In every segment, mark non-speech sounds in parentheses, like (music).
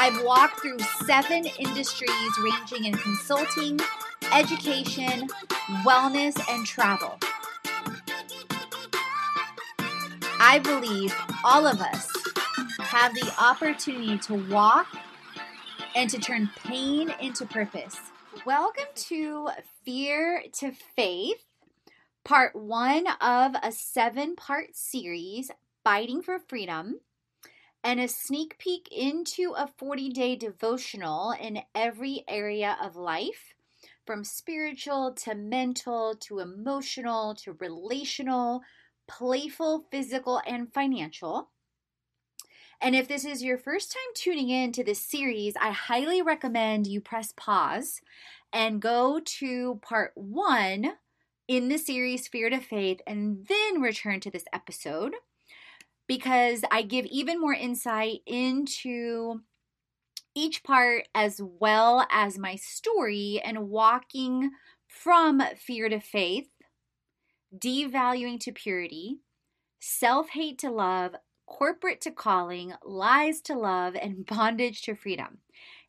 I've walked through seven industries ranging in consulting, education, wellness, and travel. I believe all of us have the opportunity to walk and to turn pain into purpose. Welcome to Fear to Faith, part one of a seven part series, Fighting for Freedom and a sneak peek into a 40 day devotional in every area of life from spiritual to mental to emotional to relational, playful, physical, and financial. And if this is your first time tuning in to this series, I highly recommend you press pause and go to part one in the series Fear to Faith and then return to this episode because I give even more insight into each part as well as my story and walking from fear to faith, devaluing to purity, self hate to love, corporate to calling, lies to love, and (laughs) bondage to freedom.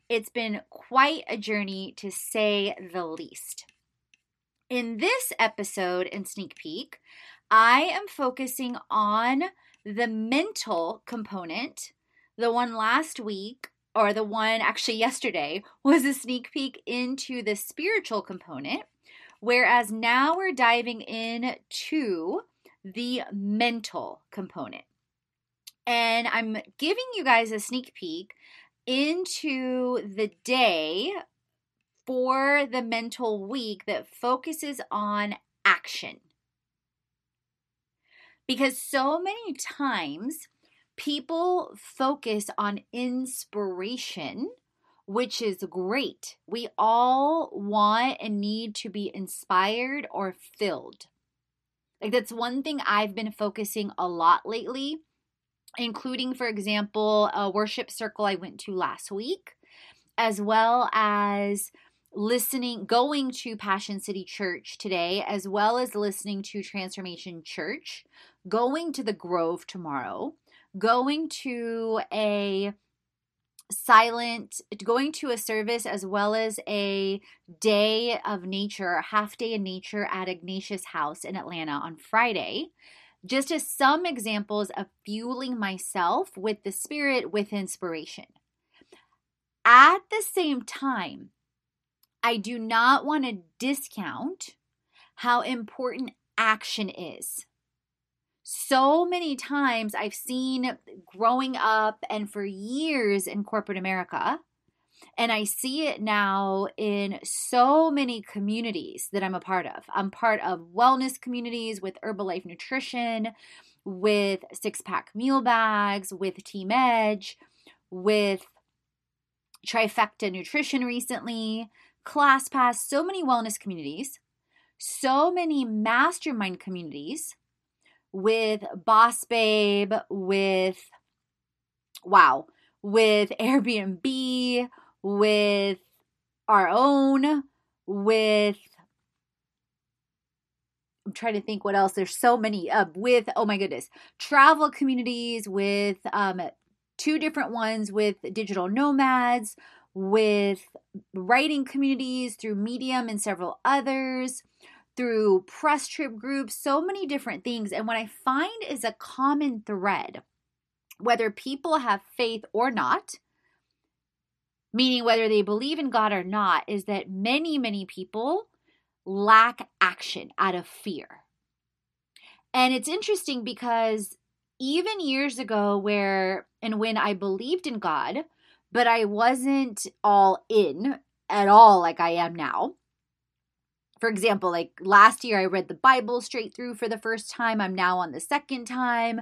It's been quite a journey to say the least. In this episode and sneak peek, I am focusing on the mental component, the one last week, or the one actually yesterday, (laughs) was a sneak peek into the spiritual component. Whereas now we're diving into the mental component. And I'm giving you guys a sneak peek into the day for the mental week that focuses on action. Because so many times people focus on inspiration, which is great. We all want and need to be inspired or filled. Like, that's one thing I've been focusing a lot lately, including, for example, a worship circle I went to last week, as well as listening, going to Passion City Church today, as well as listening to Transformation Church going to the Grove tomorrow, going to a silent going to a service as well as a day of nature a half day in nature at ignatius house in atlanta on friday. Just as some examples of fueling myself with the spirit with inspiration. At the same time i do not want to discount how important action is so many times I've seen growing up and for years in corporate America. And I see it now in so many communities that I'm a part of. I'm part of wellness communities with Herbalife Nutrition, with Six Pack Meal Bags, with Team Edge, with Trifecta Nutrition recently, ClassPass, so many wellness communities, so many mastermind communities with Boss Babe, with wow, with Airbnb, with our own, with I'm trying to think what else. There's so many uh, with oh my goodness, travel communities with um, two different ones with digital nomads, with writing communities through Medium and several others, through press trip groups, so many different things. And what I find is a common thread, whether people have faith or not, meaning whether they believe in God or not, is that many, many people lack action out of fear. And it's interesting because even years ago, where and when I believed in God, but I wasn't all in at all like I am now. For example, like last year, I read the Bible straight through for the first time. I'm now on the second time.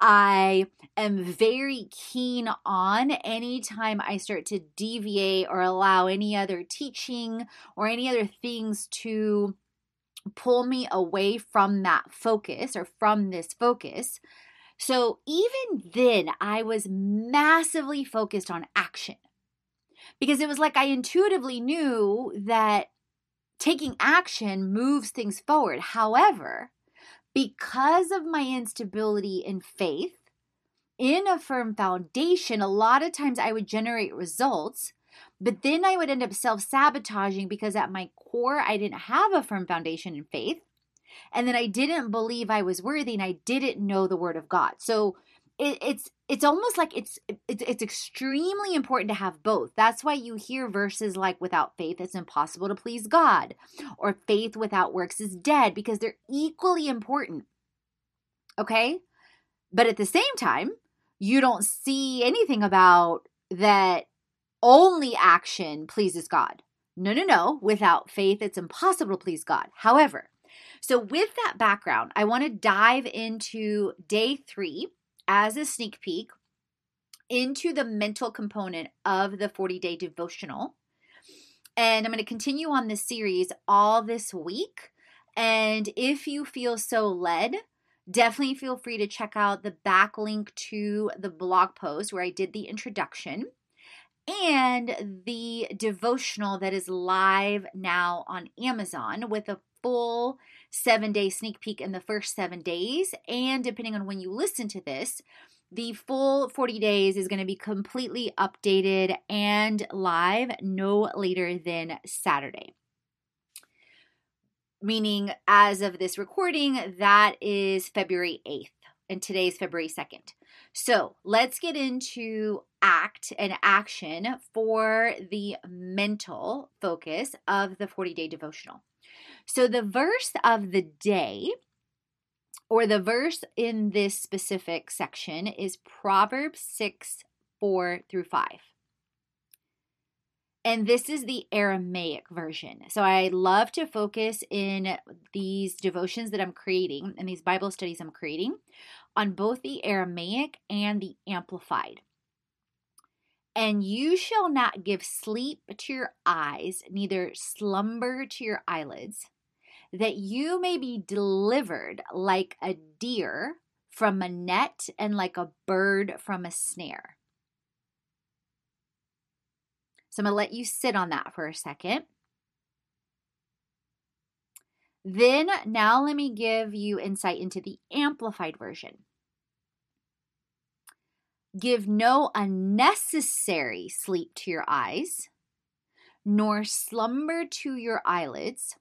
I am very keen on anytime I start to deviate or allow any other teaching or any other things to pull me away from that focus or from this focus. So even then, I was massively focused on action because it was like I intuitively knew that taking action moves things forward. However, because of my instability in faith, in a firm foundation, a lot of times I would generate results, but then I would end up self sabotaging because at my core, I didn't have a firm foundation in faith. And then I didn't believe I was worthy and I didn't know the word of God. So it, it's it's almost like it's, it's it's extremely important to have both. That's why you hear verses like without faith it's impossible to please God or faith without works is dead because they're equally important. Okay? But at the same time, you don't see anything about that only action pleases God. No, no, no. Without faith, it's impossible to please God. However, so with that background, I want to dive into day three as a sneak peek into the mental component of the 40 day devotional. And I'm going to continue on this series all this week. And if you feel so led, definitely feel free to check out the backlink to the blog post where I did the introduction and the devotional that is live now on Amazon with a full seven day sneak peek in the first seven days. And depending on when you listen to this, the full 40 days is going to be completely updated and live no later than Saturday. Meaning, as of this recording, that is February 8th, and today is February 2nd. So let's get into act and action for the mental focus of the 40 day devotional. So the verse of the day, or the verse in this specific section, is Proverbs 6 4 through 5. And this is the Aramaic version. So I love to focus in these devotions that I'm creating and these Bible studies I'm creating on both the Aramaic and the Amplified. And you shall not give sleep to your eyes, neither slumber to your eyelids that you may be delivered like a deer from a net and like a bird from a snare. So I'm going to let you sit on that for a second. Then, now let me give you insight into the amplified version. Give no unnecessary sleep to your eyes, nor slumber to your eyelids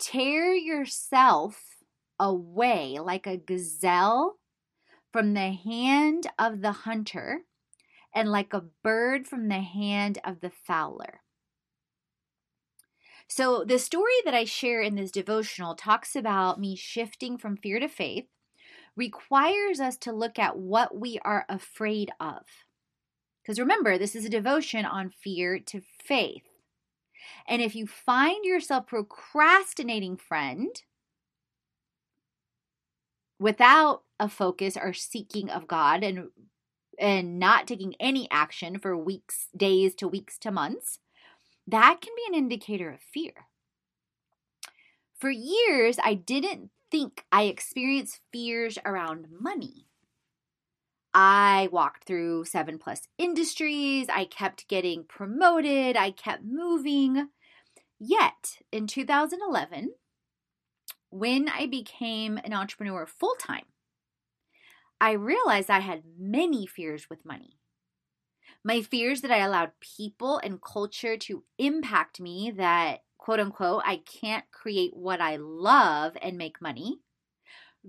Tear yourself away like a gazelle from the hand of the hunter and like a bird from the hand of the fowler. So, the story that I share in this devotional talks about me shifting from fear to faith, requires us to look at what we are afraid of. Because remember, this is a devotion on fear to faith. And if you find yourself procrastinating, friend, without a focus or seeking of God and and not taking any action for weeks, days to weeks to months, that can be an indicator of fear. For years, I didn't think I experienced fears around money. I walked through seven plus industries. I kept getting promoted. I kept moving. Yet in 2011, when I became an entrepreneur full time, I realized I had many fears with money. My fears that I allowed people and culture to impact me, that quote unquote, I can't create what I love and make money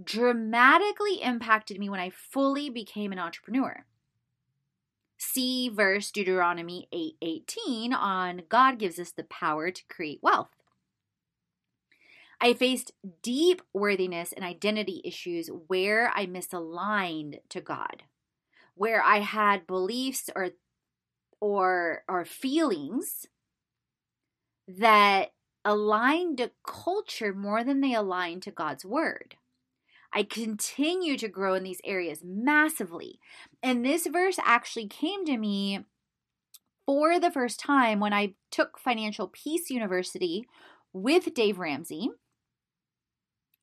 dramatically impacted me when I fully became an entrepreneur. See verse Deuteronomy 8:18 on God gives us the power to create wealth. I faced deep worthiness and identity issues where I misaligned to God, where I had beliefs or or or feelings that aligned to culture more than they aligned to God's word. I continue to grow in these areas massively. And this verse actually came to me for the first time when I took Financial Peace University with Dave Ramsey.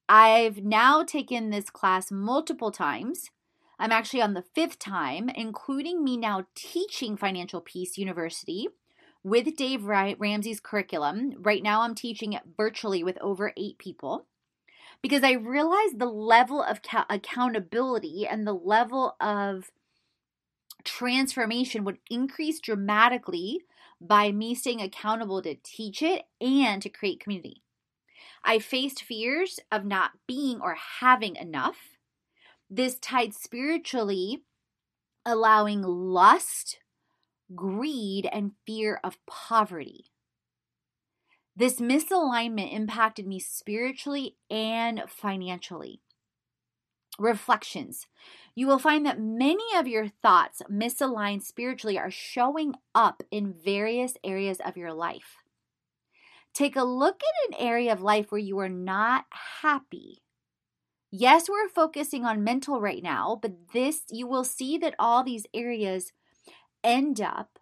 I've now taken this class multiple times. I'm actually on the fifth time, including me now teaching Financial Peace University with Dave Ramsey's curriculum. Right now, I'm teaching it virtually with over eight people because I realized the level of ca- accountability and the level of transformation would increase dramatically by me staying accountable to teach it and to create community. I faced fears of not being or having enough. This tied spiritually, allowing lust, greed, and fear of poverty. This misalignment impacted me spiritually and financially. Reflections. You will find that many of your thoughts misaligned spiritually are showing up in various areas of your life. Take a look at an area of life where you are not happy. Yes, we're focusing on mental right now, but this you will see that all these areas end up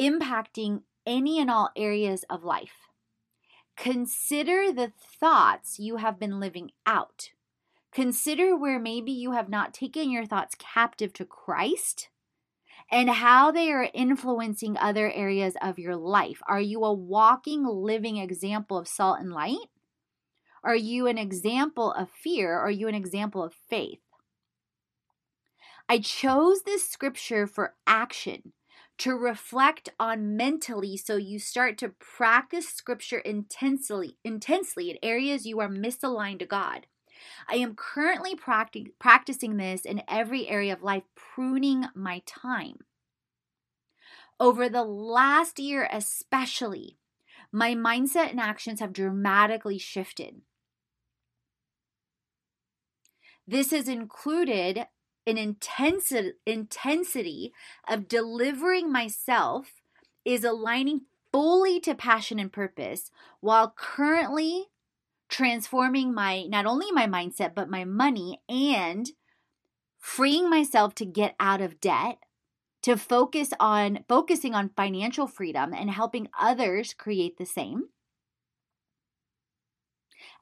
impacting any and all areas of life. Consider the thoughts you have been living out. Consider where maybe you have not taken your thoughts captive to Christ and how they are influencing other areas of your life. Are you a walking, living example of salt and light? Are you an example of fear? Are you an example of faith? I chose this scripture for action to reflect on mentally so you start to practice scripture intensely intensely in areas you are misaligned to God. I am currently practic- practicing this in every area of life, pruning my time. Over the last year, especially, my mindset and actions have dramatically shifted. This has included an intensity intensity of delivering myself is aligning fully to passion and purpose while currently transforming my not only my mindset but my money and freeing myself to get out of debt to focus on focusing on financial freedom and helping others create the same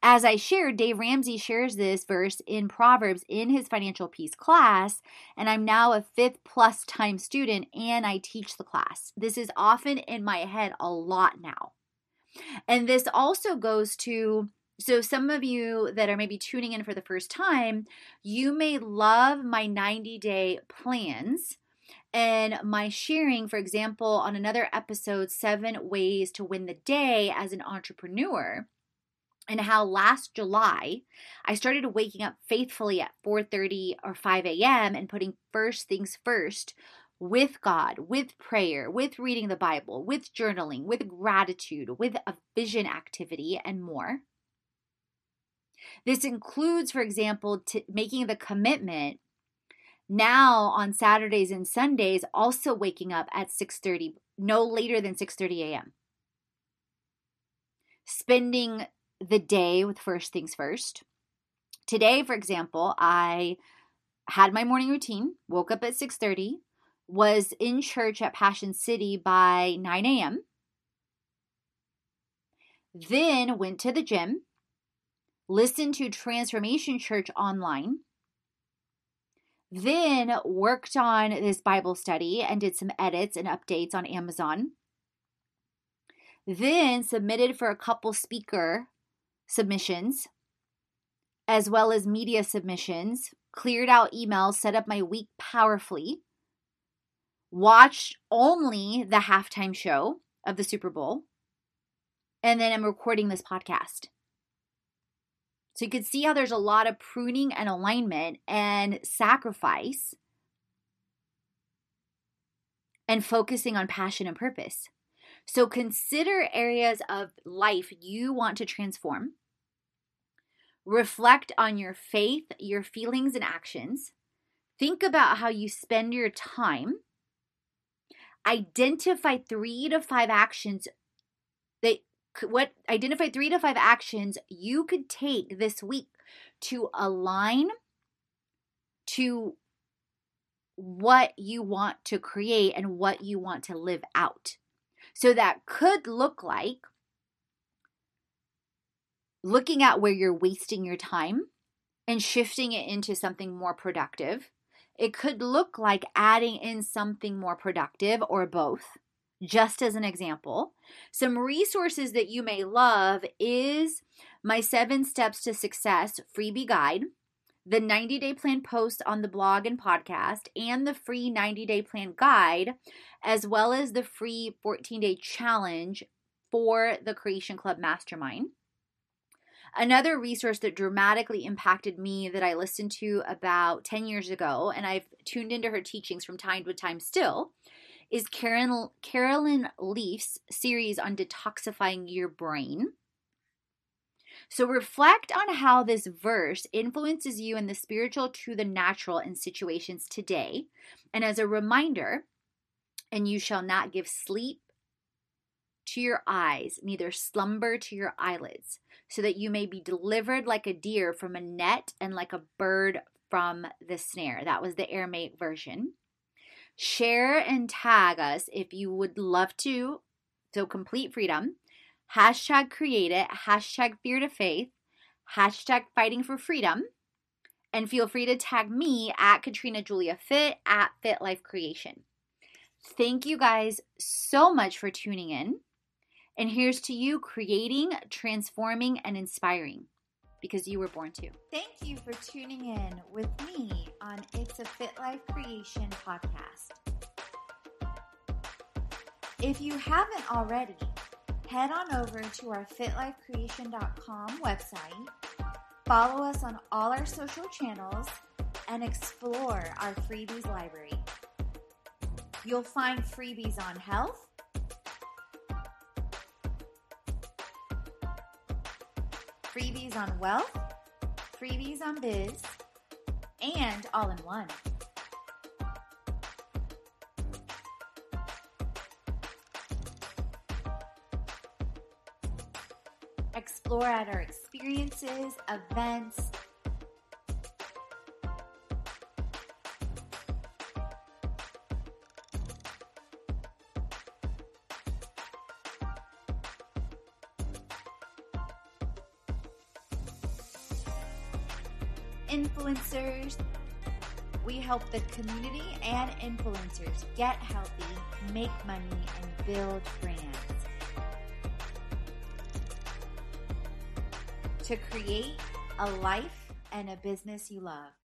as I shared, Dave Ramsey shares this verse in Proverbs in his financial peace class, and I'm now a fifth plus time student and I teach the class. This is often in my head a lot now. And this also goes to so, some of you that are maybe tuning in for the first time, you may love my 90 day plans and my sharing, for example, on another episode, Seven Ways to Win the Day as an Entrepreneur and how last July I started waking up faithfully at 4:30 or 5 a.m. and putting first things first with God, with prayer, with reading the Bible, with journaling, with gratitude, with a vision activity and more. This includes, for example, t- making the commitment now on Saturdays and Sundays also waking up at 6:30 no later than 6:30 a.m. Spending the day with first things first. Today, for example, I had my morning routine, woke up at 6:30, was in church at Passion City by 9 a.m. Then went to the gym, listened to Transformation Church online. Then worked on this Bible study and did some edits and updates on Amazon. Then submitted for a couple speaker submissions as well as media submissions, cleared out emails, set up my week powerfully, watched only the halftime show of the Super Bowl, and then I'm recording this podcast. So you can see how there's a lot of pruning and alignment and sacrifice and focusing on passion and purpose. So consider areas of life you want to transform. Reflect on your faith, your feelings, and actions. Think about how you spend your time. Identify three to five actions that what identify three to five actions you could take this week to align to what you want to create and what you want to live out. So that could look like looking at where you're wasting your time and shifting it into something more productive. It could look like adding in something more productive or both. Just as an example, some resources that you may love is my seven steps to success freebie guide, the 90 day plan post on the blog and podcast, and the free 90 day plan guide, as well as the free 14 day challenge for the Creation Club Mastermind. Another resource that dramatically impacted me that I listened to about 10 years ago, and I've tuned into her teachings from time to time still, is Karen, Caroline Leaf's series on detoxifying your brain. So reflect on how this verse influences you in the spiritual to the natural in situations today. And as a reminder, and you shall not give sleep to your eyes, neither slumber to your eyelids, so that you may be delivered like a deer from a net and like a bird from the snare. That was the Aramaic version. Share and tag us if you would love to. So, complete freedom. Hashtag create it. Hashtag fear to faith. Hashtag fighting for freedom. And feel free to tag me at Katrina Julia Fit at Fit Life Creation. Thank you guys so much for tuning in. And here's to you creating, transforming, and inspiring because you were born to. Thank you for tuning in with me on It's a Fit Life Creation podcast. If you haven't already, head on over to our fitlifecreation.com website, follow us on all our social channels, and explore our freebies library. You'll find freebies on health freebies on wealth, freebies on biz, and all in one. Explore at our experiences, events, influencers. We help the community and influencers get healthy, make money, and build brands. To create a life and a business you love.